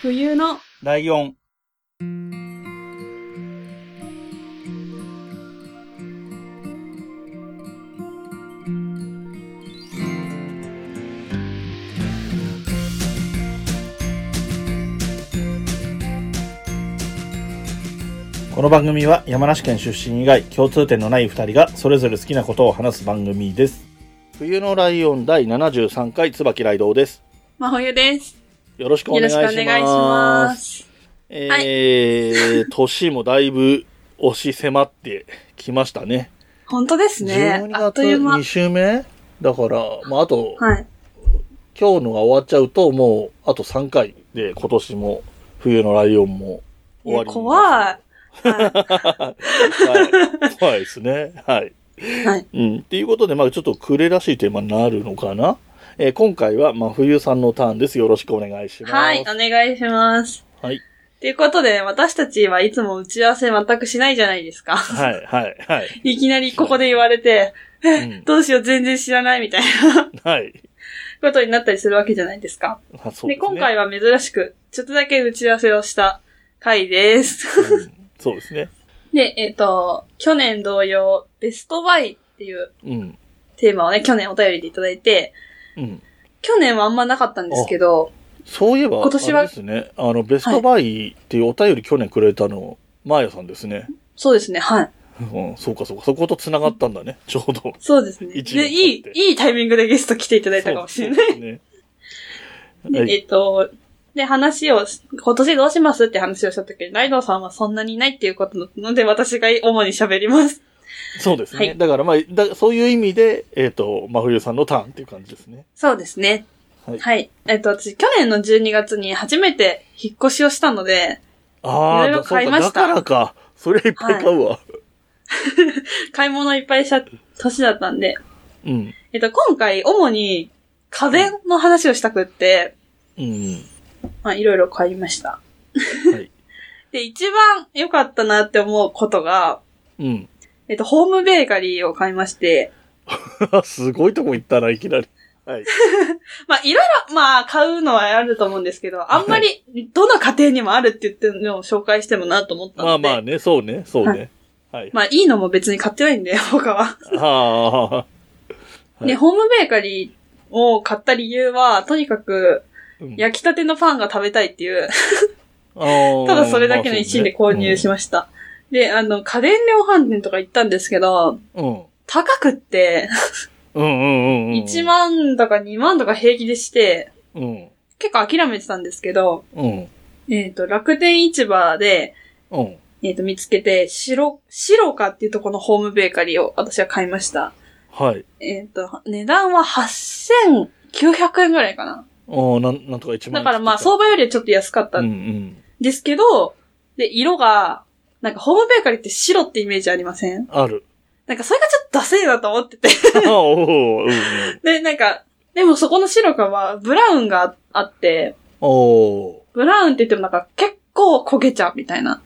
冬のライオン。この番組は山梨県出身以外共通点のない二人がそれぞれ好きなことを話す番組です。冬のライオン第73回椿ライドウです。真冬です。よろしくお願いします。しくお願いします。えー年もだいぶ押し迫ってきましたね。本当ですね。12あっ月という間2。週目？だから、まあ、あと、はい。今日のが終わっちゃうと、もう、あと3回で今年も冬のライオンも終わりえ怖い。は はい。怖いですね。はい。い。はい。うん。っていうことで、まあ、ちょっと暮れらしいテーマになるのかな？えー今回は、まあ、冬さんのターンです。よろしくお願いします。はい、お願いします。はい。ということで、私たちはいつも打ち合わせ全くしないじゃないですか。はい、はい、はい。いきなりここで言われて、うんどうしよう全然知らないみたいなはい。ことになったりするわけじゃないですか。であそうですね。今回は珍しく、ちょっとだけ打ち合わせをした回です。うんそうですね。で、えっ、と、去年同様、ベストバイっていううん。テーマをね、去年お便りでいただいて、うん。去年はあんまなかったんですけど、そういえば、今年はですね。あの、ベストバイっていうお便り去年くれたの、マーヤさんですね。そうですね、はい。うん、そうかそうか。そこと繋がったんだね。ちょうど。そうですね。で、いいいいタイミングでゲスト来ていただいたかもしれない。ね。で はいえっと、で、話をし、今年どうしますって話をした時に、ライドウさんはそんなにいないっていうことなので、私が主に喋ります。そうですね。はいだからまあだ、そういう意味で、えっ、と、真冬さんのターンっていう感じですね。そうですね。はいえっと、私、去年の12月に初めて引っ越しをしたので、ああ、いろいろ買いましただかだからか。それいっぱい買うわ。買い物いっぱいした年だったんで、うん。えっと、今回、主に家電の話をしたくって、うん。まあ、いろいろ買いました。はい。で、一番良かったなって思うことが、うん。えっと、ホームベーカリーを買いまして、すごいとこ行ったな、いきなり。はい。まあ、いろいろ、まあ、買うのはあると思うんですけど、あんまり、どの家庭にもあるって言ってるのを紹介してもなと思ったので、まあまあね、そうね、そうね。はい。まあ、いいのも別に買ってないんで、他は。ああ。はいで、ホームベーカリーを買った理由は、とにかく、うん焼きたてのパンが食べたいっていう、ただそれだけの一心で購入しました。で、あの、家電量販店とか行ったんですけど、うん。高くって、うんうんうんうん。1万とか2万とか平気でして、うん。結構諦めてたんですけど、うん。えっ、と、楽天市場で、うん。えっ、と、見つけて、白、白かっていうとこのホームベーカリーを私は買いました。はい。えっ、と、値段は8900円ぐらいかな。ああ、なん、なんとか一万だからまあ、相場よりはちょっと安かったうんんですけど、で、色が、なんかホームベーカリーって白ってイメージありません？うん。ある。なんかそれがちょっとダセーなと思ってて。で、なんか、でもそこの白かはブラウンがあって。ブラウンって言ってもなんか結構焦げちゃうみたいな。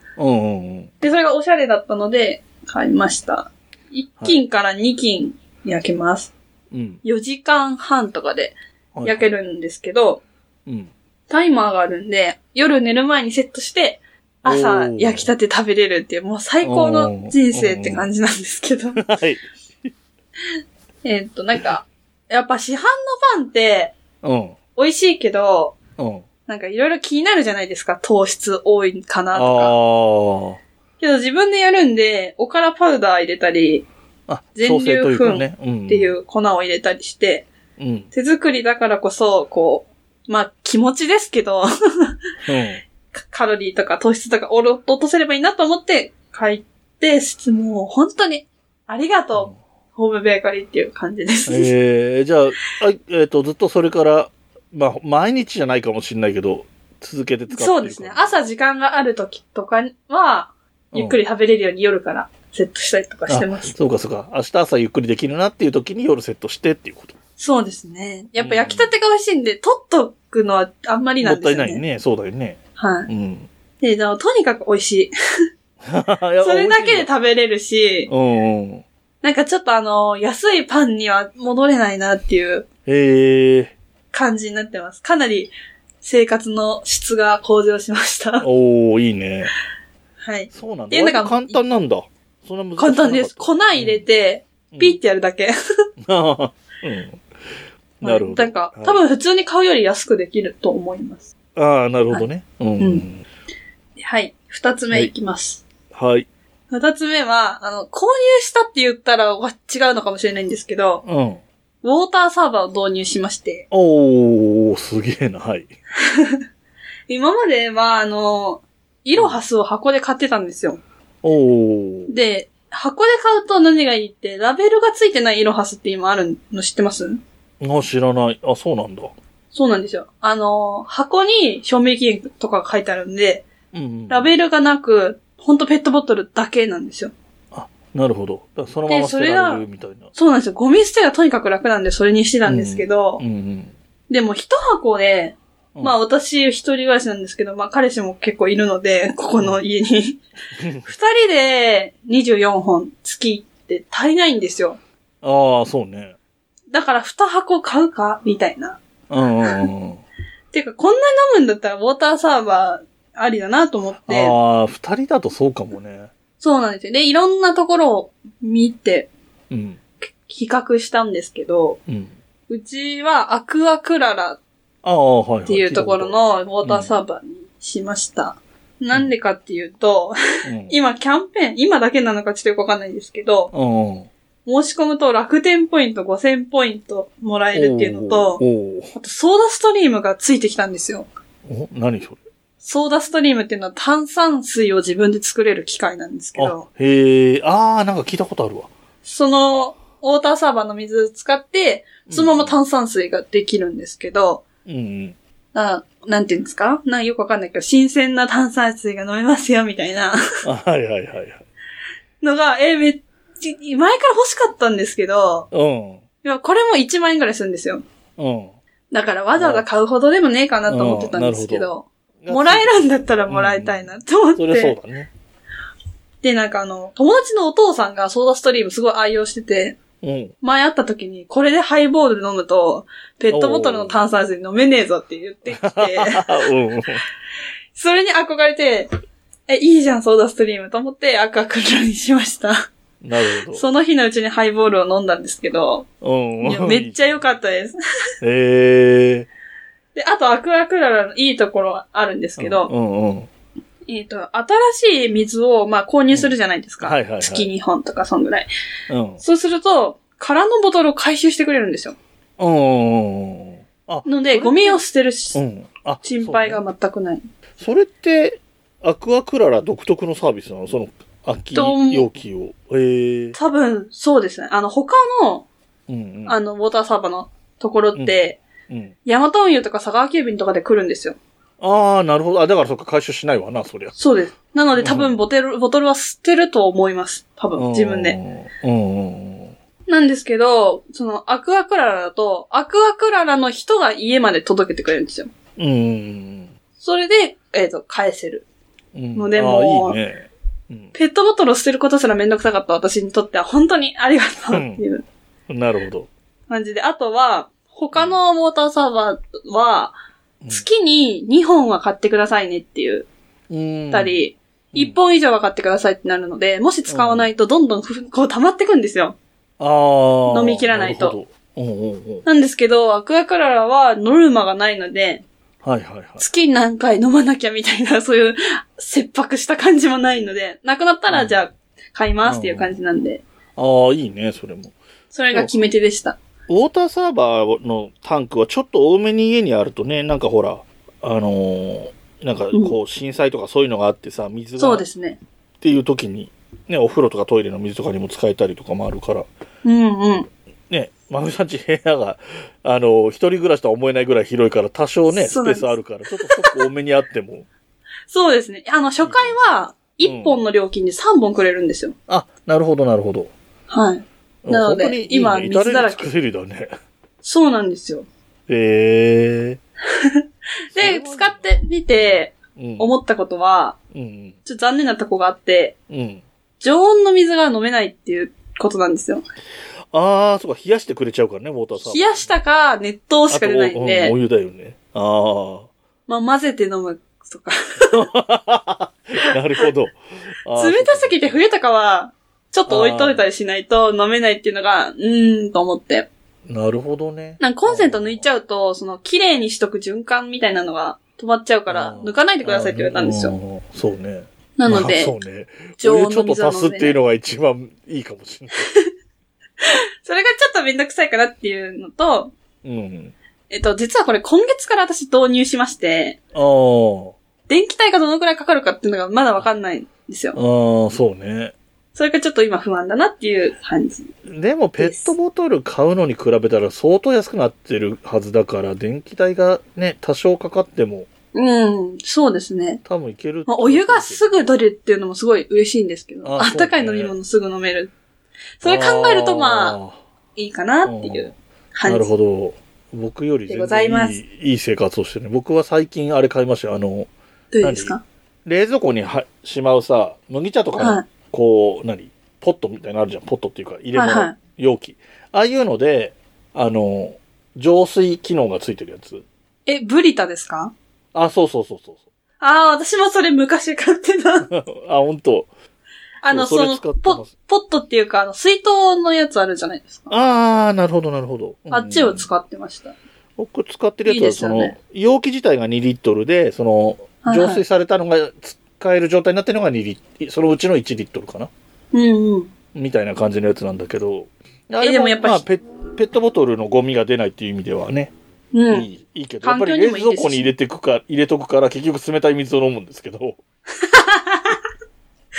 で、それがおしゃれだったので、買いました。1斤から2斤焼けます。うん。4時間半とかではい焼けるんですけど、うん。タイマーがあるんで、夜寝る前にセットして、朝焼きたて食べれるっていう、もう最高の人生って感じなんですけど。はい。えーっと、なんか、やっぱ市販のパンってうん。美味しいけど、うん。なんかいろいろ気になるじゃないですか。糖質多いかなあとか。けど自分でやるんで、おからパウダー入れたり、全粒粉。ってい。う粉を入れたりして、うん。手作りだからこそ、こう、まあ気持ちですけど、うん。カカロリーとか糖質とかを落とせればいいなと思って書いて、もう本当にありがとう、ホームベーカリーっていう感じです。えー、じゃあ、あえっ、と、ずっとそれから、まあ、毎日じゃないかもしれないけど、続けて使ってそうですね。朝時間がある時とかは、ゆっくり食べれるように夜からセットしたりとかしてまあす。そうかそうか。明日朝ゆっくりできるなっていう時に夜セットしてっていうこと。そうですね。やっぱ焼きたてが美味しいんで、取っとくのはあんまりなもっんですよね。たいないね。そうだよね。はい。うん。で、でもとにかく美味しい。そ それだけで食べれるし、うんうん。なんかちょっとあの、安いパンには戻れないなっていうへえ。感じになってます。かなり生活の質が向上しました。おー、いいね。はい。そうなんだ。っていうのが割と簡単なんだ。そんな難しく簡単です。粉入れて、ピッてやるだけ。うん。なるほど。なんか、はい多分普通に買うより安くできると思います。ああ、なるほどね。うん。うんはい。二つ目いきます。はい。二つ目は、あの、購入したって言ったらわ違うのかもしれないんですけど、うん。ウォーターサーバーを導入しまして、おー、すげえな。はい。今までは、あの、イロハスを箱で買ってたんですよ。おー。で、箱で買うと何がいいって、ラベルがついてないイロハスって今あるの知ってます？あ、知らない。あ、そうなんだ。そうなんですよ。あの、箱に賞味期限とかが書いてあるんで、うん。ラベルがなく、ほんとペットボトルだけなんですよ。なるほど。そのまま捨てられるみたいな。そうなんですよ。ゴミ捨てがとにかく楽なんでそれにしてたんですけど、うんうん。でも一箱で、うんまあ私一人暮らしなんですけど、まあ彼氏も結構いるので、ここの家に。二人で24本月って足りないんですよ。ああ、そうね。だから二箱買うかみたいな。うんうんうん。ていうか、こんなに飲むんだったらウォーターサーバーありだなと思って、ああ、二人だとそうかもね。そうなんですよ。で、いろんなところを見てうん。比較したんですけど、うん。うちはアクアクララ。っていうところのウォーターサーバーにしました。なんでかっていうと、うん、今キャンペーン、今だけなのかちょっとよくわかんないんですけど、うん。申し込むと楽天ポイント5000ポイントもらえるっていうのと、あとソーダストリームがついてきたんですよ。お何それ？ソーダストリームっていうのは炭酸水を自分で作れる機械なんですけあど、、へえ、ああ、なんか聞いたことあるわ。そのウォーターサーバーの水使って、そのまま炭酸水ができるんですけど、うんうん。ななんていうんですか？なよくわかんないけど、新鮮な炭酸水が飲めますよ、みたいなあはいはいはいはい。のが、えーめっ前から欲しかったんですけど、うん。いや、これも1万円ぐらいするんですよ。うん。だからわざわざ買うほどでもねえかなと思ってたんですけうんもらえるんだったらもらいたいなって思っそれそうて。だね。で、なんかあの、友達のお父さんがソーダストリームすごい愛用してて、うん。前会った時に、これでハイボール飲むと、ペットボトルの炭酸水飲めねえぞって言ってきて、うん。それに憧れて、え、いいじゃん、ソーダストリームと思って赤クラにしました。なるほど。その日のうちにハイボールを飲んだんですけど、うん。いやめっちゃ良かったです。へえ。で、あとアクアクララのいいところはあるんですけど、うんうん。えっ、と、新しい水を、まあ、購入するじゃないですか。はいはいはい月2本とか、そんぐらい。うん。そうすると、空のボトルを回収してくれるんですよ。うんうんうん。あ、ので、ゴミを捨てるし、うん。あ、心配そうねが全くない。それって、アクアクララ独特のサービスなの？その、空きと容器を。へえ。多分、そうですね。あの、他の、うんうん。あの、ウォーターサーバーのところって、うん。ヤマト運輸とか佐川急便とかで来るんですよ。ああ、なるほど。あ、だからそっか、回収しないわな、そりゃ。そうです。なので多うん分ボトル、ボトルは捨てると思います。多分、自分で。うんうんうん。なんですけど、その、アクアクララだと、アクアクララの人が家まで届けてくれるんですよ。うんうんそれで、えっ、と、返せる。うん。のでもああ、いいね。うん。ペットボトルを捨てることすらめんどくさかった私にとっては本当にありがとうっていうなるほど。感じで。あとは、他のウォーターサーバーは、うん月に2本は買ってくださいねって言うん。ったり、うん1本以上は買ってくださいってなるので、もし使わないとどんどんふこう溜まってくんですよ。ああ。飲み切らないとるほど。うんうんうん。なんですけど、アクアクララはノルマがないので、はいはいはい。月に何回飲まなきゃみたいな、そういう切迫した感じもないので、なくなったうんらじゃあ買いますっていう感じなんで、ああ、いいね、それも。それが決め手でした。ウォーターサーバーのタンクはちょっと多めに家にあるとね、なんかほら、あのーなんかこう震災とかそういうのがあってさ、水がっそうですね。ていう時に、ね、お風呂とかトイレの水とかにも使えたりとかもあるから、うんうん。ね、まふさんち部屋が、あの、一人暮らしとは思えないぐらい広いから、多少ね、スペースあるから、ちょっとストック多めにあっても。そうですね。あの、初回は、1本の料金で3本くれるんですよ。あ、なるほど、なるほど。はい。なのでいいね今水だらけだね。そうなんですよ。へえ で、使ってみて、うん。思ったことは、うん。ちょっと残念なとこがあって、うん。常温の水が飲めないっていうことなんですよ。ああ、そうか、冷やしてくれちゃうからね、ウォーターサーバー。冷やしたか、熱湯しか出ないんあとうでお、湯だよね。ああ。まあ、混ぜて飲むとか。なるほど。冷たすぎて冬とかは、ちょっと置いといたりしないと飲めないっていうのが、うーんと思って。なるほどね。なんかコンセント抜いちゃうと、その綺麗にしとく循環みたいなのが止まっちゃうから抜かないでくださいって言われたんですよ。よ。そうね。なので、まあそうね。常温お湯ちょっとの水を飲んでね。足すっていうのが一番いいかもしれない。それがちょっとめんどくさいかなっていうのと、うん。えっと、実はこれ今月から私導入しまして、ああ。電気代がどのくらいかかるかっていうのがまだわかんないんですよ。ああ、そうね。それがちょっと今不安だなっていう感じ。でもペットボトル買うのに比べたら相当安くなってるはずだから、電気代がね、多少かかってもうん、そうですね。多分いける。まあ、お湯がすぐ出るっていうのもすごい嬉しいんですけど、ああったかい飲み物すぐ飲める。それ考えるとまあ、あいいかなっていうーなる感じ。ほど。僕よりで全然いいいい生活をしてるね。僕は最近あれ買いましたよ。あの、どうですか？冷蔵庫にはしまうさ、麦茶とかの、はい。こう、何？ポットみたいなのあるじゃん。ポットっていうか、入れ物、はいはい容器。ああいうので、あの、浄水機能がついてるやつ。え、ブリタですか？あ、そうそうそうそうああ、私もそれ昔買ってた。あ、本当。あの、その、ポポットっていうか、あの、水筒のやつあるじゃないですか。ああ、なるほど、なるほど。あっちをうん使ってました。僕使ってるやつは、その、すよね容器自体が2リットルで、その、浄水されたのが使える状態になってるのが2リッそのうちの1リットルかな？うんうん。みたいな感じのやつなんだけど。あれでもやっぱりまあペ、ペットボトルのゴミが出ないっていう意味ではね、うん。いい、いいけど、やっぱり冷蔵庫に入れてくか、入れとくから結局冷たい水を飲むんですけど。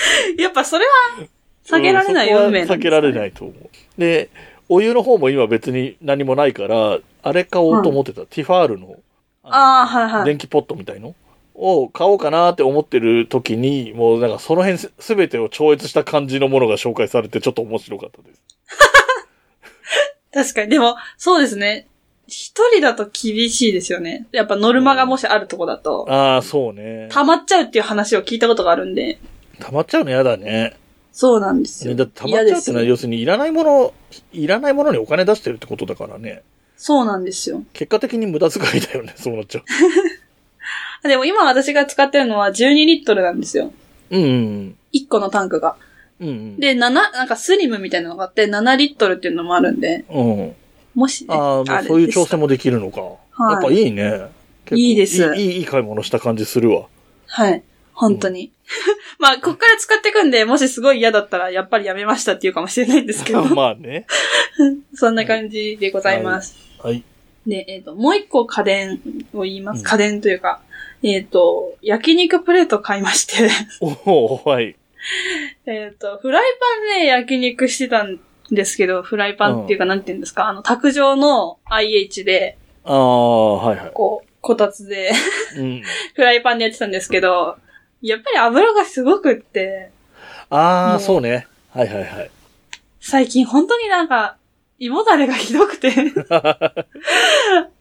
やっぱそれは、避けられない運命なんですね避けられないと思う。で、お湯の方も今別に何もないから、あれ買おうと思ってた。ティファールの、ああ、はいはい。電気ポットみたいのを買おうかなって思ってる時に、もうなんかその辺すすべてを超越した感じのものが紹介されてちょっと面白かったです。確かに。でも、そうですね。一人だと厳しいですよね。やっぱノルマがもしあるとこだと、ああ、そうね。溜まっちゃうっていう話を聞いたことがあるんで、溜まっちゃうの嫌だね。そうなんですよ。ねだって溜まっちゃうってのは要するにいらないもの、いらないものにお金出してるってことだからね。そうなんですよ。結果的に無駄遣いだよね、そうなっちゃう。でも今私が使ってるのは12リットルなんですよ。うんうん1個のタンクが。うん。うんで、7、なんかスリムみたいなのがあって、7リットルっていうのもあるんで、うん。うん。もし、ね、ああ、そういう調整もできるのか。はいやっぱいいね。いいですいいいい買い物した感じするわ。はい。本当に。まあ、こっから使っていくんで、もしすごい嫌だったら、やっぱりやめましたって言うかもしれないんですけど、まあね。そんな感じでございます。はい。で、えっ、と、もう一個家電を言います。うん家電というか、えっ、と、焼肉プレート買いまして、おおはい。えっと、フライパンで焼肉してたんですけど、フライパンっていうか、なんて言うんですか、あの、卓上の IH で、ああ、はいはい。こう、こたつで、うん。フライパンでやってたんですけど、やっぱり油がすごくって、ああ、そうね。はいはいはい。最近本当になんか、胃もたれがひどくて、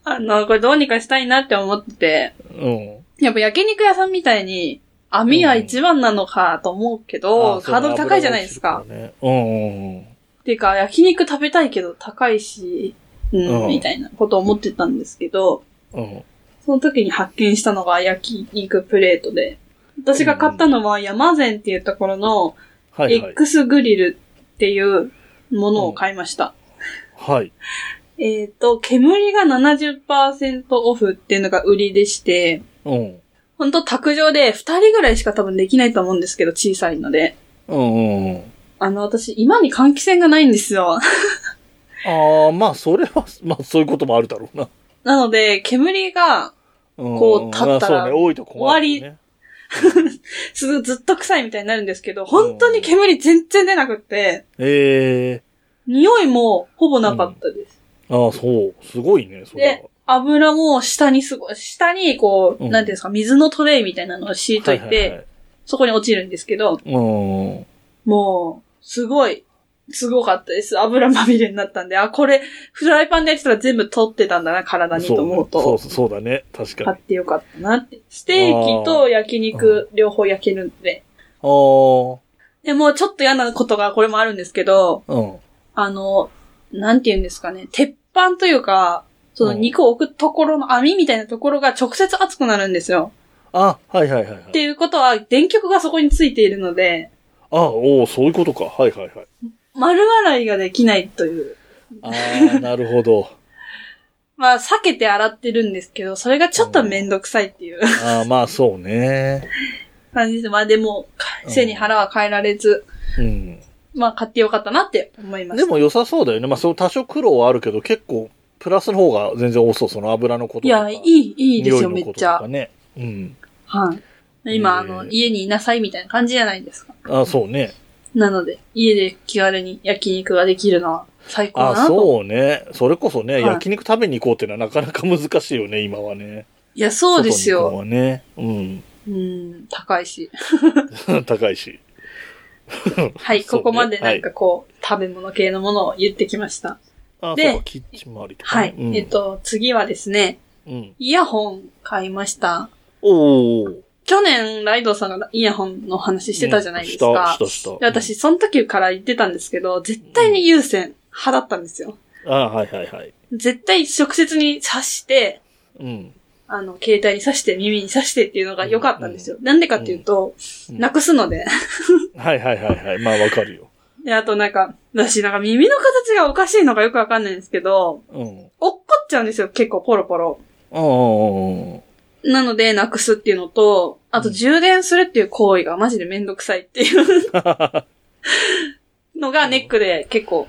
あの、これどうにかしたいなって思ってて、うん。やっぱ焼肉屋さんみたいに、網が一番なのかと思うけど、うハードル高いじゃないですか。。うんうんうん。っていうか、焼肉食べたいけど高いし、うん、うんみたいなことを思ってたんですけど、うん。その時に発見したのが焼肉プレートで、私が買ったのは山善っていうところのはいはい。X グリルっていうものを買いました。はい。えっ、と、煙が70%オフっていうのが売りでして、うん。ほんと卓上で2人ぐらいしか多分できないと思うんですけど、小さいので。うんうんうん。あの、私、今に換気扇がないんですよ。ああ、まあ、それは、まあ、そういうこともあるだろうな。なので、煙が、うんこう立ったらまあそうね、ずっと臭いみたいになるんですけど、本当に煙全然出なくって、ええ匂いもほぼなかったです。ああ、そう。すごいね、それはで。油も下にすごい、下にこう、うんなんていうんですか、水のトレイみたいなのを敷いといて、はいはいそこに落ちるんですけど、はい、うん。もう、すごい、すごかったです。油まみれになったんで、あ、これ、フライパンでやってたら全部取ってたんだな、体にと思うと。そうそうそうだね。確かに。買ってよかったなって。ステーキと焼肉両方焼けるんで。ああ。でもちょっと嫌なことがこれもあるんですけど、うん。あの、なんて言うんですかね、鉄板というか、その肉を置くところの網みたいなところが直接熱くなるんですよ。あ、はいはいはいはい。っていうことは、電極がそこについているので、あ、おおそういうことか。はいはいはい。丸洗いができないという。ああ、なるほど。まあ、避けて洗ってるんですけど、それがちょっとめんどくさいっていうああ、まあそうね。感じです。まあでも、背に腹は変えられず、うん。まあ買ってよかったなって思いました。でも良さそうだよね。まあそう多少苦労はあるけど、結構、プラスの方が全然多そう。その油のこととか。いや、いい、いいですよ、匂いのことめっちゃ。うん。はい。今、あへの、ー家にいなさいみたいな感じじゃないですか。あそうね。なので、家で気軽に焼肉ができるのは最高だあなと。そうね。それこそね、はい焼肉食べに行こうっていうのはなかなか難しいよね、今はね。いや、そうですよ。外に行くのはね。うん。うん、高いし。高いし。はい、そうねここまでなんかこう、食べ物系のものを言ってきました。あ、でそうか、キッチン周りとかね、はい。うんえっと、次はですね、うん。イヤホン買いました。おー。去年、ライドさんがイヤホンの話してたじゃないですか。うんした、した、した。で私、その時から言ってたんですけど、絶対に有線派だったんですよ。あはいはいはい。絶対直接に挿して、うん。あの、携帯に挿して、耳に挿してっていうのが良かったんですよ。なんでかっていうと、うんなくすので。はいはいはいはい。まあわかるよ。で、あとなんか、私なんか耳の形がおかしいのかよくわかんないんですけど、うん。落っこっちゃうんですよ、結構ポロポロ。うんうんうんなので、なくすっていうのと、あと充電するっていう行為がマジでめんどくさいっていう のがネックで結構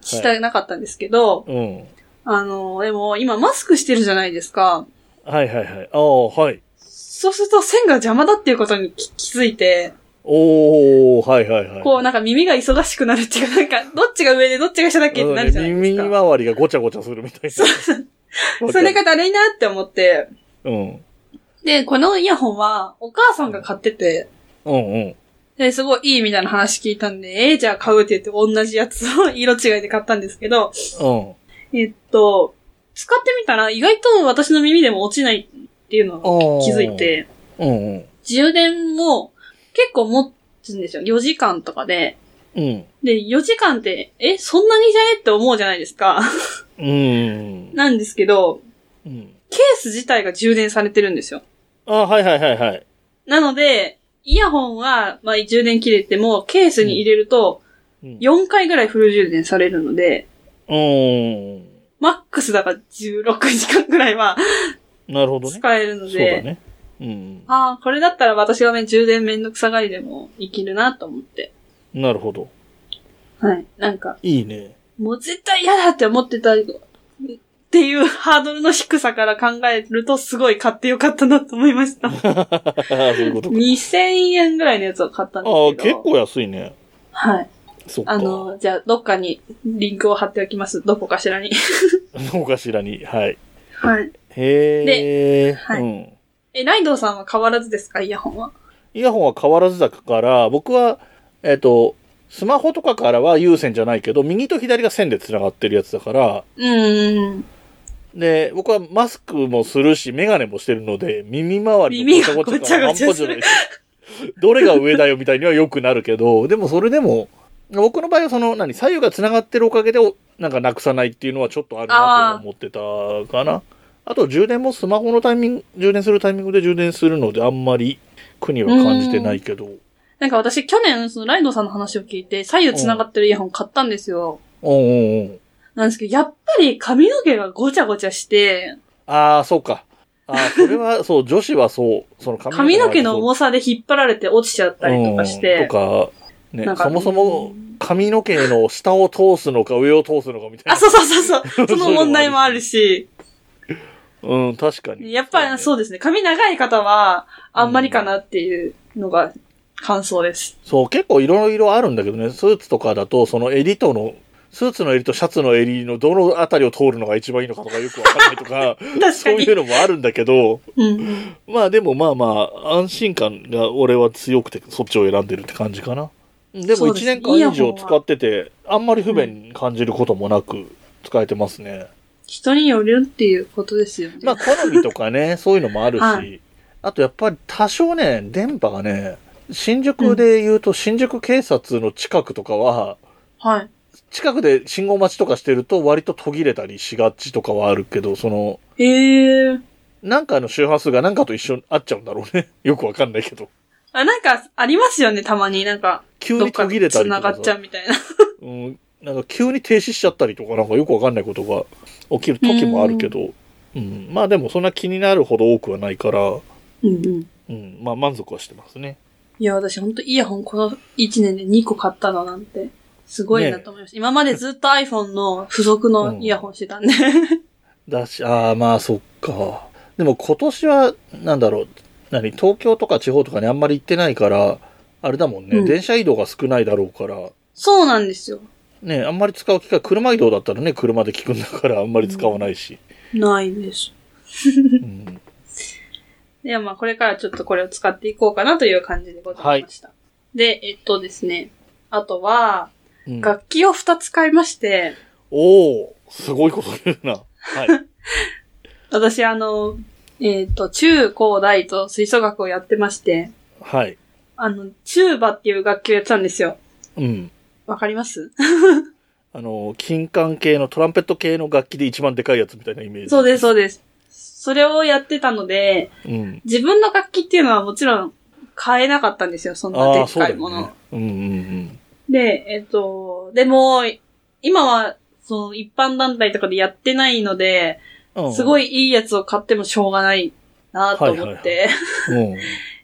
したなかったんですけど、うん。うん。あの、でも今マスクしてるじゃないですか。はいはいはい。ああ、はい。そうすると線が邪魔だっていうことに気気づいて、おー、はいはいはい。こうなんか耳が忙しくなるっていうか、なんかどっちが上でどっちが下だっけってなるじゃないです耳か。周りがごちゃごちゃするみたいな。わかるそれがだるいなって思って、うん。で、このイヤホンはお母さんが買ってて、うんうん。で、すごいいいみたいな話聞いたんで、えー、じゃあ買うって言って同じやつを 色違いで買ったんですけど、うん。えっと、使ってみたら意外と私の耳でも落ちないっていうのを気づいて、うんうん。充電も結構持つんですよ。4時間とかで。うん。で、4時間って、え、そんなにじゃねって思うじゃないですか。うん。なんですけど、うん。ケース自体が充電されてるんですよ。あはいはいはいはい。なので、イヤホンは、まあ、充電切れても、ケースに入れると、うん。4回ぐらいフル充電されるので、うん。マックスだから16時間ぐらいはなるほどね。使えるのそうだで、ね。うん。ああ、これだったら私はね、充電めんどくさがりでもいけるなと思って。なるほど。はい。なんか、いいね。もう絶対嫌だって思ってたっていう ハードルの低さから考えるとすごい買ってよかったなと思いました。そういうことか。2000円ぐらいのやつを買ったんですああ、けど。結構安いね。はい。そっか。あの、じゃあ、どっかにリンクを貼っておきます。どこかしらに。おかしらに。はい。はい。へえ。はいうん。え、ライドウさんは変わらずですか？イヤホンは？イヤホンは変わらずだから、僕は、えっ、と、スマホとかからは有線じゃないけど、右と左が線で繋がってるやつだから、うーん。で、僕はマスクもするし、メガネもしてるので、耳周り耳ごちゃごちゃする。どれが上だよみたいにはよくなるけど、でもそれでも、僕の場合はその、何、左右が繋がってるおかげで、おなんかなくさないっていうのはちょっとあるなと思ってたかな。あと充電もスマホのタイミング、充電するタイミングで充電するので、あんまり苦には感じてないけど。なんか私去年、そのライドウさんの話を聞いて、左右繋がってるイヤホン買ったんですよ。うんうんうん。なんですけど、やっぱり髪の毛がごちゃごちゃして、ああ、そうか。ああ、それは、そう、女子はそう、その髪髪の毛の重さで引っ張られて落ちちゃったりとかしうんて、とか、ねそもそも髪の毛の下を通すのか上を通すのかみたいな。あ、そうそうそうそう。その問題もあるし、うん、確かに。やっぱりそうですね。髪長い方は、あんまりかなっていうのが感想です。そう、結構いろいろあるんだけどね、スーツとかだと、その襟との、スーツの襟とシャツの襟のどのあたりを通るのが一番いいのかとかよくわかんないとか、確かに。そういうのもあるんだけど、うんうん。まあでもまあまあ、安心感が俺は強くてそっちを選んでるって感じかな。でも1そうです年間以上使ってて、あんまり不便感じることもなく使えてますね。人によるっていうことですよね。まあ好みとかね、そういうのもあるし、はあとやっぱり多少ね、電波がね、新宿で言うと新宿警察の近くとかは、はい。近くで信号待ちとかしてると割と途切れたりしがちとかはあるけど、その、へえ。なんかの周波数がなんかと一緒に合っちゃうんだろうね。よくわかんないけど。あ、なんか、ありますよね、たまに。なんか、急に途切れたりとかさ。繋がっちゃうみたいな。うん。なんか急に停止しちゃったりとか、なんかよくわかんないことが起きる時もあるけど、うん。まあでもそんな気になるほど多くはないから、うんうん。うん。まあ満足はしてますね。いや、私ほんとイヤホンこの1年で2個買ったのなんて、すごいなと思いました。今までずっと iPhone の付属のイヤホンしてたんで。だし、ああ、まあそっか。でも今年は、なんだろう、何、東京とか地方とかにあんまり行ってないから、あれだもんね、うん電車移動が少ないだろうから、そうなんですよ。ね、あんまり使う機会、車移動だったらね、車で聞くんだからあんまり使わないし。ないです。うんいや、まあこれからちょっとこれを使っていこうかなという感じでございました。で、えっとですね。あとは、うん楽器を2つ買いまして、おおすごいこと言うな。はい。私あの、えっ、と、中高大と吹奏楽をやってまして、はい。あの、チューバっていう楽器をやってたんですよ。うん。わかります？あの、金管系のトランペット系の楽器で一番でかいやつみたいなイメージ。そうです、そうです。それをやってたので、うん。自分の楽器っていうのはもちろん買えなかったんですよ、そんなでっそうだよかいもの。ね。うんうんで、えっと、でも、今は、その一般団体とかでやってないので、うん。すごい。いいいやつを買ってもしょうがないなと思って、うん。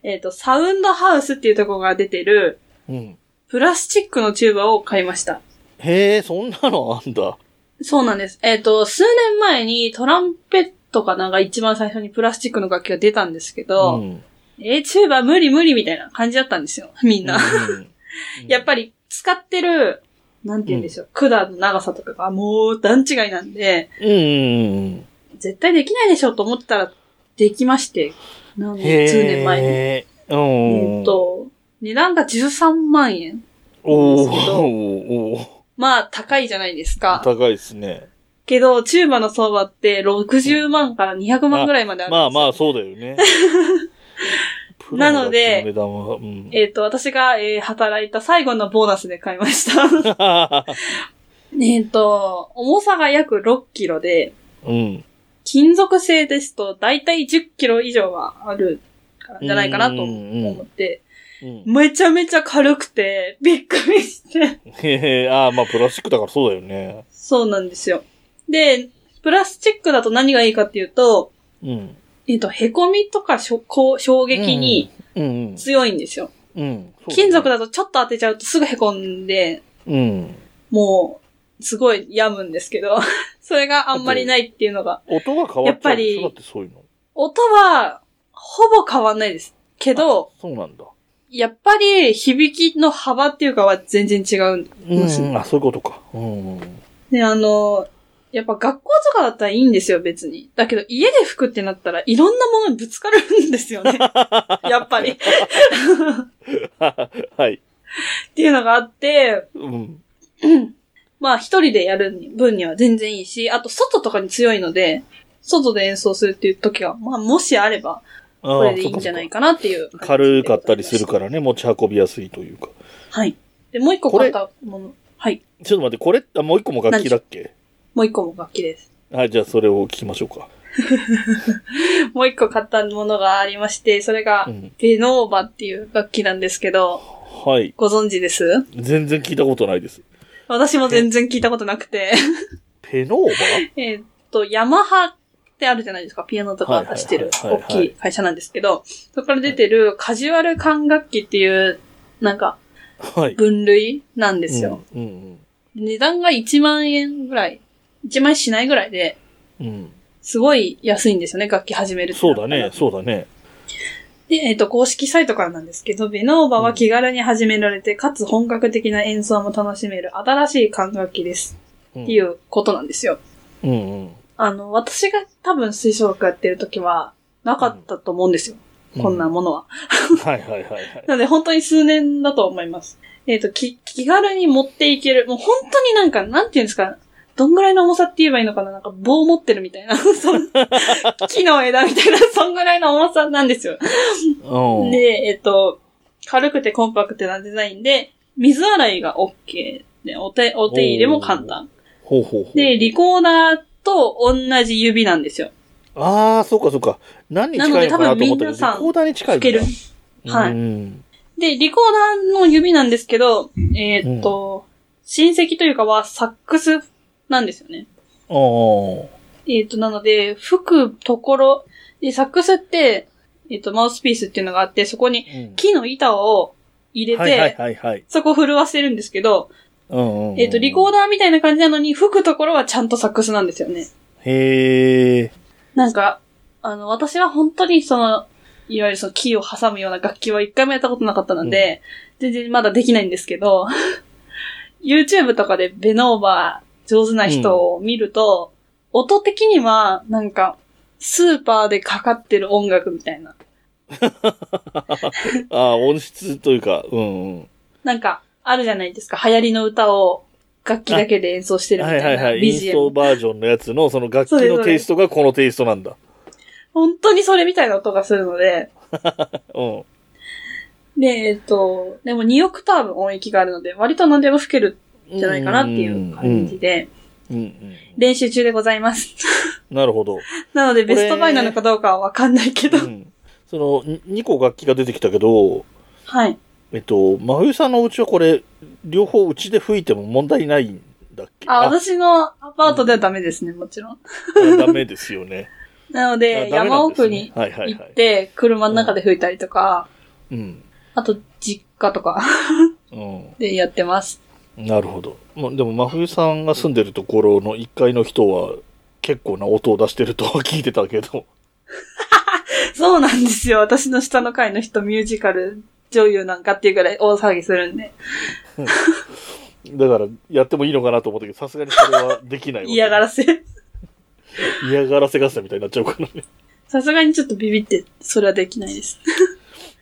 えっと、サウンドハウスっていうところが出てる、うん。プラスチックのチューバを買いました。へえ、そんなのあんだ。そうなんです。えっ、と、数年前にトランペットかなんか一番最初にプラスチックの楽器が出たんですけど、うん。えーチューバ無理無理みたいな感じだったんですよ、みんな。うん やっぱり使ってる、なんて言うんでしょう、管の長さとかがもう段違いなんで、うん。絶対できないでしょうと思ったら、できまして、なんへえ。数年前に。うん。えっと、値段が13万円。おおー まあ、高いじゃないですか。高いですね。けど、チューバの相場って60万から200万ぐらいまであるんですよ。まあまあ、そうだよね。なのでうん。えっ、と、私が、えー働いた最後のボーナスで買いました。えっと、重さが約6キロで、うん。金属製ですと、だいたい10キロ以上はあるからじゃないかなと思って、うん。めちゃめちゃ軽くて、びっくりして。へえ、ああ、まあ、プラスチックだからそうだよね。そうなんですよ。で、プラスチックだと何がいいかっていうと、うん。えっ、と、凹みとかしょこう衝撃に。強いんですよ。うん。そうだね金属だとちょっと当てちゃうとすぐ凹んで、うん。もう、すごい病むんですけど、それがあんまりないっていうのが。音が変わっちゃうやっぱりそうだってそういうの。音は、ほぼ変わんないです。けど、そうなんだ。やっぱり響きの幅っていうかは全然違うんです。うん。あ、そういうことか。うん。で、あの、やっぱ学校とかだったらいいんですよ、別に。だけど家で吹くってなったらいろんなものにぶつかるんですよね。やっぱり。っ はい。ていうのがあって、うん。まあ一人でやる分には全然いいし、あと外とかに強いので、外で演奏するっていう時は、まあもしあれば、ここれでいいんじゃないかなっていう。軽かったりするからね、持ち運びやすいというか。はい。で、もう一個買ったもの。はい。ちょっと待って、これ、あもう一個も楽器だっけ？もう一個も楽器です。はい、じゃあそれを聞きましょうか。もう一個買ったものがありまして、それがう、ん。ベノーバっていう楽器なんですけど、はい。ご存知です？全然聞いたことないです。私も全然聞いたことなくて。ペノーバえーっと、ヤマハってあるじゃないですか。ピアノとか出してる大きい会社なんですけど、そこから出てるカジュアル管楽器っていう、なんか、はい。分類なんですよ。うん。うん値段が1万円ぐらい。1万円しないぐらいで、うん。うん。すごい安いんですよね、楽器始めるそうだね、そうだね。で、えっ、と、公式サイトからなんですけど、ベノーバは気軽に始められて、かつ本格的な演奏も楽しめる新しい管楽器です。うんっていうことなんですよ。うんうん。あの、私が多分吹奏楽やってる時は、なかったと思うんですよ。こんなものは。はいはいはいはい。なので、本当に数年だと思います。えっ、と、き、気軽に持っていける。もう本当になんか、なんていうんですか、どんぐらいの重さって言えばいいのかな？なんか棒持ってるみたいな。木の枝みたいな、そんぐらいの重さなんですよ。うん。で、えっと、軽くてコンパクトなデザインで、水洗いが OK で、お手、お手入れも簡単。ほうほうほう。で、リコーダーと同じ指なんですよ。ああ、そうかそうか。何に近いのかなと思ったけど、ーダーに近いんだ吹ける。はいうんで、リコーダーの指なんですけど、えーっと、親戚というかはサックスなんですよね。ああ。えーっと、なので、吹くところ、で、サックスって、えーっと、マウスピースっていうのがあって、そこにうん木の板を入れて、はいはいはいはい。そこを震わせるんですけど、うんうんうんえっ、と、リコーダーみたいな感じなのに、吹くところはちゃんとサックスなんですよね。へえ。なんか、あの、私は本当にその、いわゆるその木を挟むような楽器は一回もやったことなかったので、全然まだできないんですけど、YouTube とかでベノーバー上手な人を見ると、音的には、なんか、スーパーでかかってる音楽みたいな。ああ、音質というか、うんうん。なんか、あるじゃないですか。流行りの歌を楽器だけで演奏してるみたいな。はいはいはい。インストバージョンのやつの、その楽器のテイストがこのテイストなんだ。本当にそれみたいな音がするので、うん。で、えっと、でも2オクターブ音域があるので、割と何でも吹けるんじゃないかなっていう感じで、うんうん。練習中でございます。なるほど。なので、ベストバイなのかどうかはわかんないけど。うん。その、2個楽器が出てきたけど、はい。えっと、真冬さんのお家はこれ、両方うちで吹いても問題ないんだっけ？あ、私のアパートではダメですね、もちろん。あダメですよね。なのあで、山奥に。行って、車の中で吹いたりとか、うん。あと、実家とかうん。でやってます。なるほど。まあ、でも真冬さんが住んでるところの1階の人は結構な音を出してるとは聞いてたけど。そうなんですよ。私の下の階の人、ミュージカル女優なんかっていうぐらい大騒ぎするんで。だから、やってもいいのかなと思ったけど、さすがにそれはできない嫌がらせ。嫌がらせ合戦みたいになっちゃうからね。さすがにちょっとビビって、それはできないです。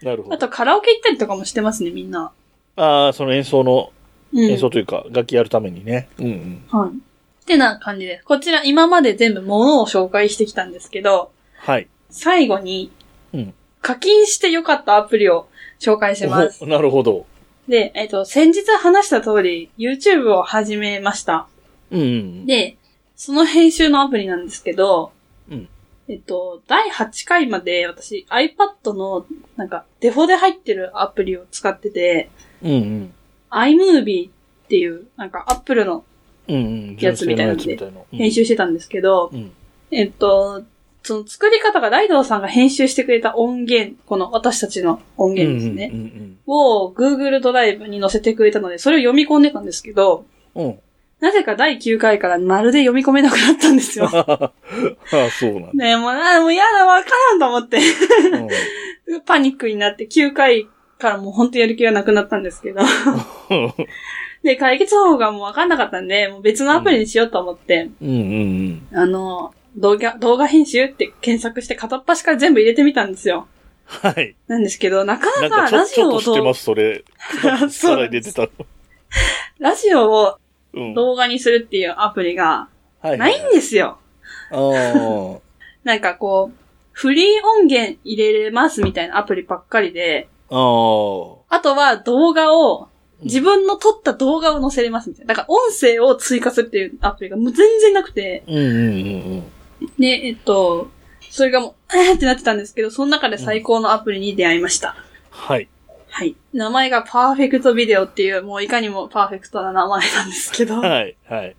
なるほど。あと、カラオケ行ったりとかもしてますね、みんな。ああ、その演奏の、うん。演奏というか、楽器やるためにね。うんうん。はい。ってな感じです。こちら、今まで全部物を紹介してきたんですけど、はい。最後に、うん課金してよかったアプリを紹介します。おなるほど。で、えっと、先日話した通り、YouTube を始めました。うんうん。で、その編集のアプリなんですけど、うんえっと、第8回まで私 iPad のなんかデフォで入ってるアプリを使ってて、うんうん。iMovie っていうなんか Apple の。やつみたいなので純正のやつみたいなうん編集してたんですけど、うん。えっと、その作り方がライドウさんが編集してくれた音源、この私たちの音源ですね。うんうんを Google ドライブに載せてくれたので、それを読み込んでたんですけど。なぜか第9回からまるで読み込めなくなったんですよ。あ あ、そうなんだ。ねえ、もうな、もうやだ、わからんと思って。うん パニックになって9回からもうほんとやる気がなくなったんですけど。で、解決方法がもうわかんなかったんで、もう別のアプリにしようと思って、うんうんうん。あの、動画、動画編集って検索して片っ端から全部入れてみたんですよ。はい。なんですけど、なかなかラジオをちょっと知ってます、それ。そうから出てたの。ラジオをうん。動画にするっていうアプリがはいないんですよ。なんかこう、フリー音源入れれますみたいなアプリばっかりで、あとは動画を、自分の撮った動画を載せれますみたいな。だから音声を追加するっていうアプリがもう全然なくて、うんうんうんで、えっと、それがもう、え ーってなってたんですけど、その中で最高のアプリに出会いました。はい。はい。名前がパーフェクトビデオっていう、もういかにもパーフェクトな名前なんですけど、はい。はい。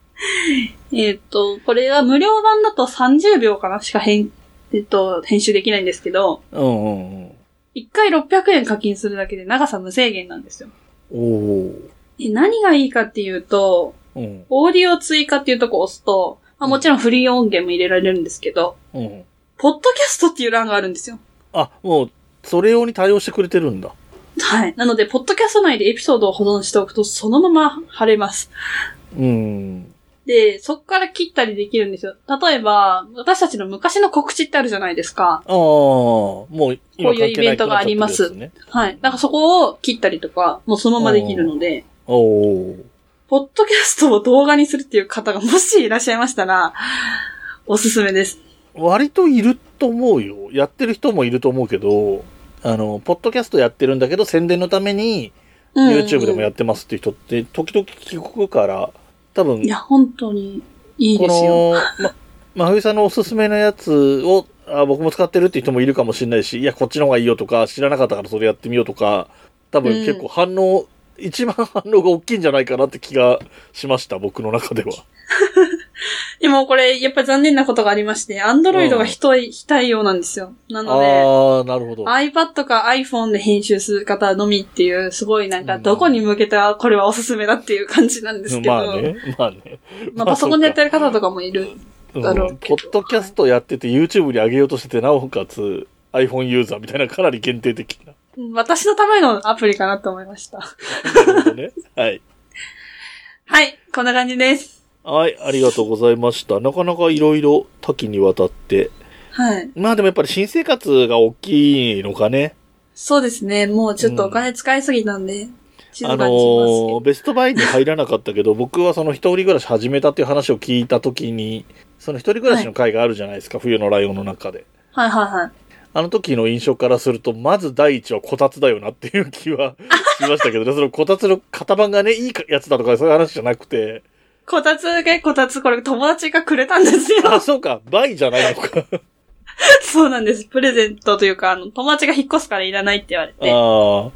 えっと、これは無料版だと30秒かなしか編、えっと、編集できないんですけど、うんうんうん。1回600円課金するだけで長さ無制限なんですよ。おお。え何がいいかっていうと、うん。オーディオ追加っていうとこを押すと、まあ、もちろんフリー音源も入れられるんですけど、うん。ポッドキャストっていう欄があるんですよ。あ、もう、それ用に対応してくれてるんだ。はい。なので、ポッドキャスト内でエピソードを保存しておくと、そのまま貼れます。うん。で、そっから切ったりできるんですよ。例えば、私たちの昔の告知ってあるじゃないですか。ああ、もう、こういうイベントがありますね。はい。だからそこを切ったりとか、もうそのままできるので、おお。ポッドキャストを動画にするっていう方がもしいらっしゃいましたら、おすすめです。割といると思うよ。やってる人もいると思うけど、あの、ポッドキャストやってるんだけど、宣伝のために、うんうんうん YouTube でもやってますっていう人って、時々聞くから、多分い、や、本当にいいこですよ。の、ま、まさんのおすすめのやつを、あ僕も使ってるって人もいるかもしれないし、いや、こっちの方がいいよとか、知らなかったからそれやってみようとか、多分結構反応、一番反応が大きいんじゃないかなって気がしました、僕の中では。でもこれ、やっぱ残念なことがありまして、アンドロイドが非対非対応なんですよ。なので、ああ、なるほど。iPad か iPhone で編集する方のみっていう、すごいなんか、うんどこに向けたこれはおすすめだっていう感じなんですけど、まあね、まあね。まあパソコンでやってる方とかもいる。うんだろうけどポッドキャストやってて YouTube に上げようとしてて、なおかつ iPhone ユーザーみたいなかなり限定的な。私のためのアプリかなと思いました。なるほどね。はい。はい、こんな感じです。はい、ありがとうございました。なかなかいろいろ多岐にわたって。はい。まあでもやっぱり新生活が大きいのかね。そうですね。もうちょっとお金使いすぎたんで、静かあのーベストバイに入らなかったけど、僕はその一人暮らし始めたっていう話を聞いたときに、その一人暮らしの会があるじゃないですか、冬のライオンの中で。はいはいはい。あの時の印象からすると、まず第一はこたつだよなっていう気はしましたけどね、そのこたつの型番がね、いいやつだとかそういう話じゃなくて、こたつが、こたつ、これ友達がくれたんですよ。あ、そうか、バイじゃないのか。そうなんです。プレゼントというか、あの、友達が引っ越すからいらないって言われて。ああ、はい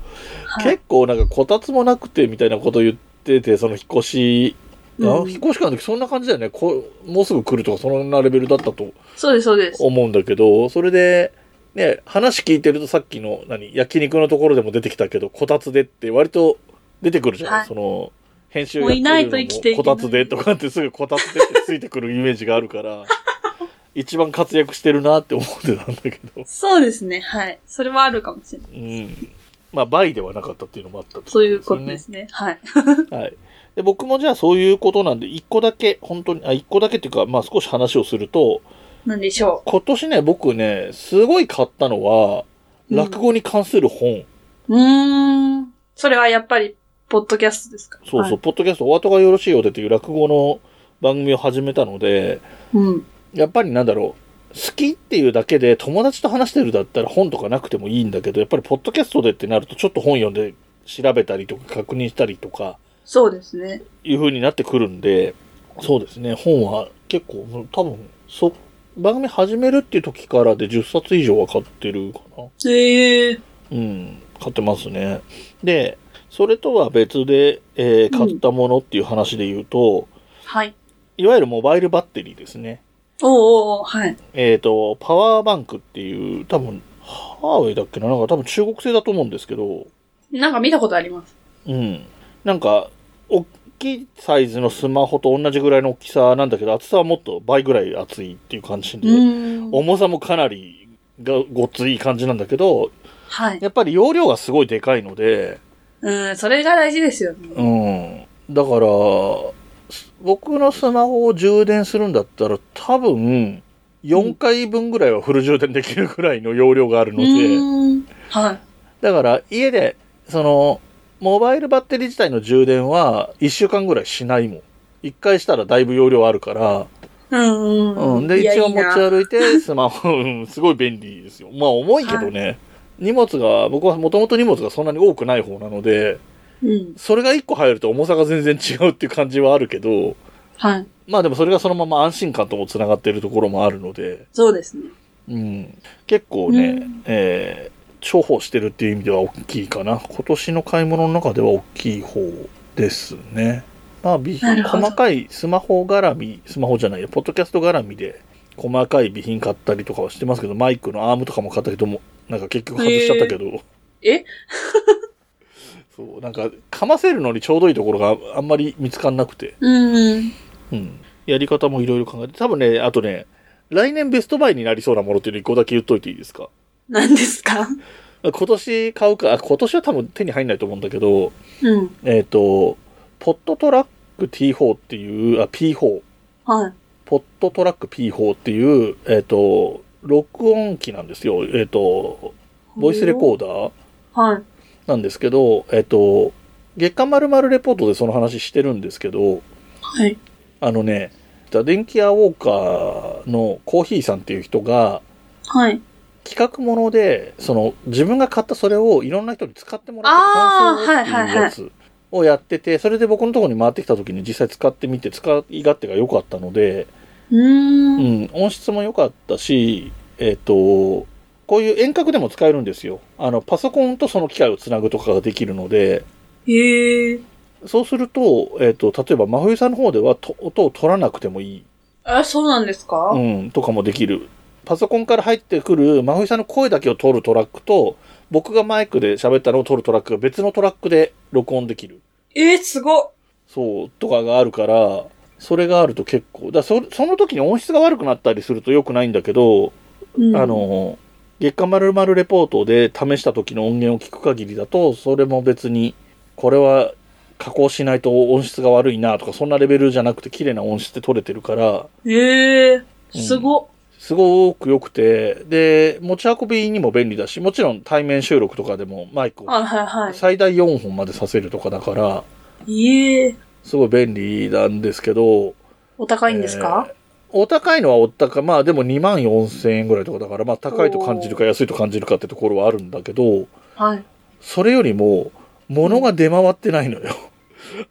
結構なんかこたつもなくてみたいなこと言ってて、その引っ越し、あうん引っ越し会の時そんな感じだよね。こうもうすぐ来るとかそんなレベルだったとそうです、そうです。思うんだけど、それで、ね、話聞いてるとさっきの、何、焼肉のところでも出てきたけど、こたつでって割と出てくるじゃない、はいその、編集やってるもういないと生きていけないのもこたつでとかってすぐこたつでってついてくるイメージがあるから、一番活躍してるなって思ってたんだけど、そうですね。はい。それはあるかもしれない。うん。まあ、倍ではなかったっていうのもあったってそういうことよですね。はい。はい。で、僕もじゃあそういうことなんで、一個だけ、本当に、あ、一個だけっていうか、まあ少し話をすると、なんでしょ今年ね、僕ね、すごい買ったのは、うん落語に関する本。う。うーん。それはやっぱり、ポッドキャストですか？そうそう、はいポッドキャスト、お後がよろしいようでっていう落語の番組を始めたので、うん。やっぱりなんだろう、好きっていうだけで友達と話してるだったら本とかなくてもいいんだけど、やっぱりポッドキャストでってなるとちょっと本読んで調べたりとか確認したりとか、そうですね。いう風になってくるんで、そうですね、本は結構、多分、そ、番組始めるっていう時からで10冊以上は買ってるかな。へえ。うん、買ってますね。で、それとは別で、えー買ったものっていう話で言うと、はい。いわゆるモバイルバッテリーですね。おうおうおうはい。えっ、と、パワーバンクっていう、多分、ハーウェイだっけな？なんか多分中国製だと思うんですけど、なんか見たことあります。うん。なんか、大きいサイズのスマホと同じぐらいの大きさなんだけど、厚さはもっと倍ぐらい厚いっていう感じで。重さもかなりがごっつい感じなんだけど、はい。やっぱり容量がすごいでかいので、うん、それが大事ですよね。うん。だから、す僕のスマホを充電するんだったら多分、4回分ぐらいはフル充電できるぐらいの容量があるのうで、ーん。はい。だから家で、その、モバイルバッテリー自体の充電は1週間ぐらいしないもん。1回したらだいぶ容量あるから、うんうんう。うんん。で、いや一応持ちいいな歩いて、スマホ、うんすごい便利ですよ。まあ重いけどね、荷物が、僕はもともと荷物がそんなに多くない方なので、うん。それが1個入ると重さが全然違うっていう感じはあるけど、はい。まあでもそれがそのまま安心感ともつながっているところもあるので、そうですね。うん、結構ね、うんえー重宝してるっていう意味では大きいかな。今年の買い物の中では大きい方ですね。まあ、備細かいスマホ絡み、スマホじゃないよ、ポッドキャスト絡みで、細かい備品買ったりとかはしてますけど、マイクのアームとかも買ったけども、なんか結局外しちゃったけど、え？そう、なんか、かませるのにちょうどいいところがあんまり見つかんなくて、うん。うん。やり方もいろいろ考えて、多分ね、あとね、来年ベストバイになりそうなものっていうの一個だけ言っといていいですか？何ですか？今年買うか、あ今年は多分手に入んないと思うんだけど、うん。えっ、と、ポットトラック T4 っていう、あ、P4。はい。ポットトラック P4 っていう、えっ、と、録音機なんですよ。えっ、と、ボイスレコーダーはい。なんですけど、えっ、と、月刊まるレポートでその話してるんですけど、はい。あのね、電気屋ウォーカーのコーヒーさんっていう人が、はい。企画もので、その、自分が買ったそれをいろんな人に使ってもらってあー感想をっていうやつをやってて、それで僕のところに回ってきた時に実際使ってみて、使い勝手が良かったので、うんん、音質も良かったし、えっ、と、こういう遠隔でも使えるんですよ。あの、パソコンとその機械をつなぐとかができるので、へえ。そうすると、えっ、と、例えば、真冬さんの方ではと音を取らなくてもいい、あ、そうなんですか？うん、とかもできる。パソコンから入ってくる真冬さんの声だけを取るトラックと、僕がマイクで喋ったのを取るトラックが別のトラックで録音できる。えー、すごっ。そう、とかがあるから、それがあると結構、だそその時に音質が悪くなったりすると良くないんだけど、うんあ、の、月刊まるまるレポートで試した時の音源を聞く限りだと、それも別に、これは加工しないと音質が悪いなとか、そんなレベルじゃなくて綺麗な音質で取れてるから、へえ。すごっ。すごく良くて、で、持ち運びにも便利だし、もちろん対面収録とかでもマイクを。最大4本までさせるとかだから、ええ。すごい便利なんですけど、お高いんですか、えーお高いのはお高い。まあでも2万4千円ぐらいとかだから、まあ高いと感じるか安いと感じるかってところはあるんだけど、はい。それよりも、物が出回ってないのよ。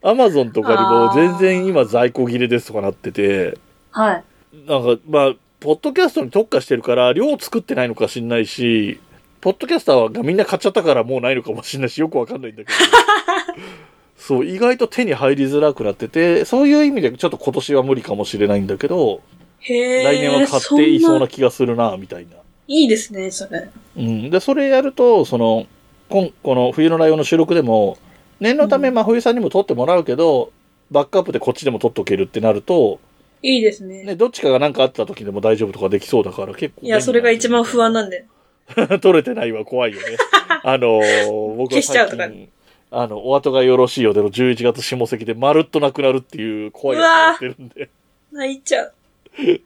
アマゾンとかにも全然今在庫切れですとかなってて、はい。なんかまあ、ポッドキャストに特化してるから、量作ってないのか知んないし、ポッドキャスターがみんな買っちゃったからもうないのかもしんないし、よくわかんないんだけど。そう、意外と手に入りづらくなってて、そういう意味でちょっと今年は無理かもしれないんだけど、へえ。来年は買っていそうんな気がするな、みたいな。いいですね、それ。うん。で、それやると、その、こんこの冬のライオンの収録でも、念のため真冬さんにも撮ってもらうけど、バックアップでこっちでも撮っとけるってなると、いいですね。ね、どっちかが何かあった時でも大丈夫とかできそうだから結構。いや、それが一番不安なんで。撮れてないは怖いよね。あのー僕は消しちゃうとか最近、あの、お後がよろしいよでの11月下関でまるっとなくなるっていう怖いやつやってるんで、泣いちゃう。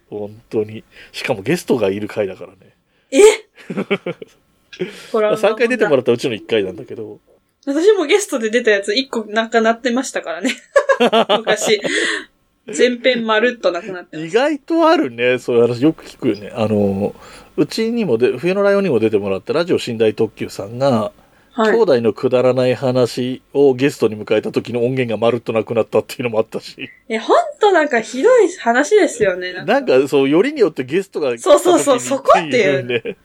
本当に。しかもゲストがいる回だからね。え？ほら。3回出てもららったうちの1回なんだけど、私もゲストで出たやつ1個なんかなってましたからね。昔。全編まるっとなくなってま意外とあるね。そういう話よく聞くよね。あの、うちにもで、冬のライオンにも出てもらったラジオ寝台特急さんが、す。はい。兄弟のくだらない話をゲストに迎えた時の音源がまるっとなくなったっていうのもあったし。え、ほんとなんかひどい話ですよね。なんかそう、よりによってゲストがそうそうそうそこっていうね。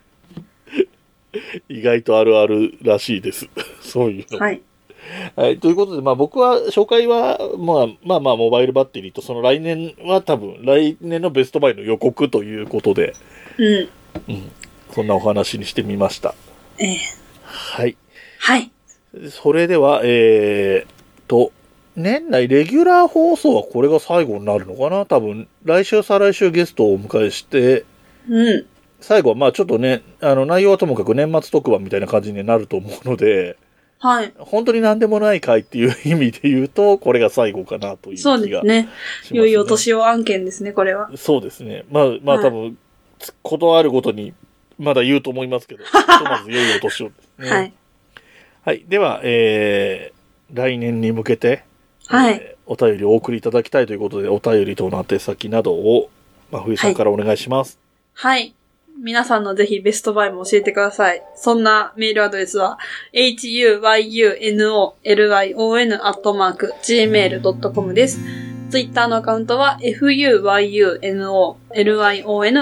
意外とあるあるらしいです。そういうの。はい。はい。ということで、まあ僕は、紹介は、まあまあまあ、モバイルバッテリーと、その来年は多分、来年のベストバイの予告ということで、うん。うん。そんなお話にしてみました。ええはい。はい。それでは、えーと、年内レギュラー放送はこれが最後になるのかな？多分、来週、再来週ゲストをお迎えして、うん。最後はまあちょっとね、あの内容はともかく年末特番みたいな感じになると思うので、はい。本当に何でもない回っていう意味で言うと、これが最後かなという気がそうします、ですね。良いお年を案件ですね、これは。そうですね。まあ、まあはい多分、つことあるごとに、まだ言うと思いますけど、ひとまず良いお年をね。はい。はい。では、えー、来年に向けて、はいえーお便りをお送りいただきたいということで、お便り等の宛先などを、まあ、冬さんからお願いします。はい。皆さんのぜひベストバイも教えてください。そんなメールアドレスは、huyunolion.gmail.com です。ツイッターのアカウントは、fuyunolion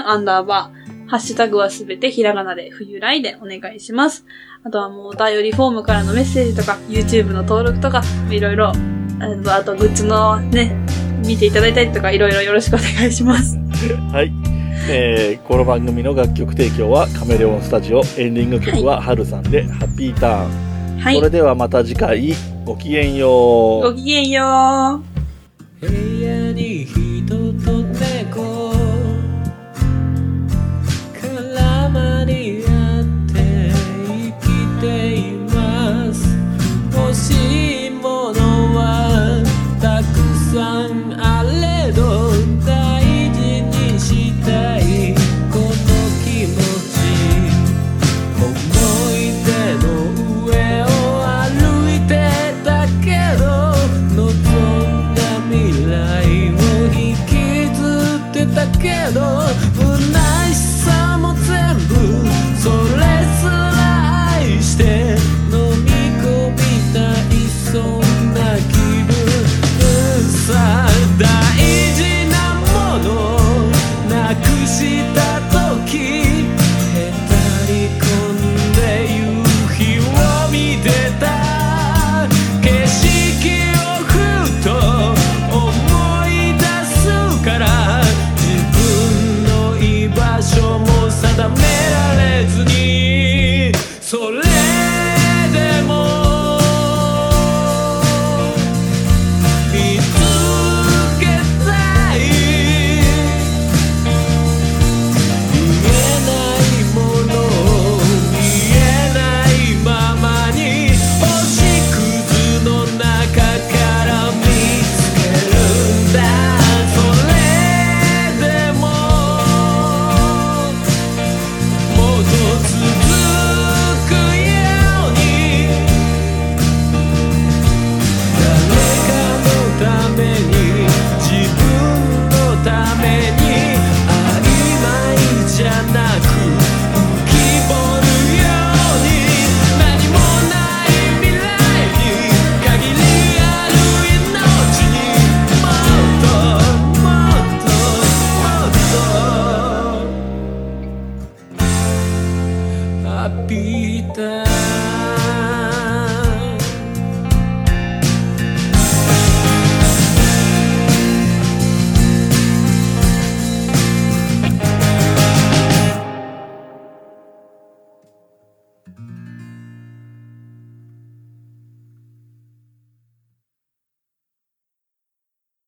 アンダーバー。ハッシュタグはすべてひらがなで冬来でお願いします。あとはもうお便りフォームからのメッセージとか、YouTube の登録とか、いろいろ、あとあとグッズのね、見ていただいたりとか、いろいろよろしくお願いします。はい。えーこの番組の楽曲提供はカメレオンスタジオ、エンディング曲はハルさんで、ハッピーターン。はいそれ。ではまた次回、ごきげんよう。ごきげんよう。部屋に一 sun.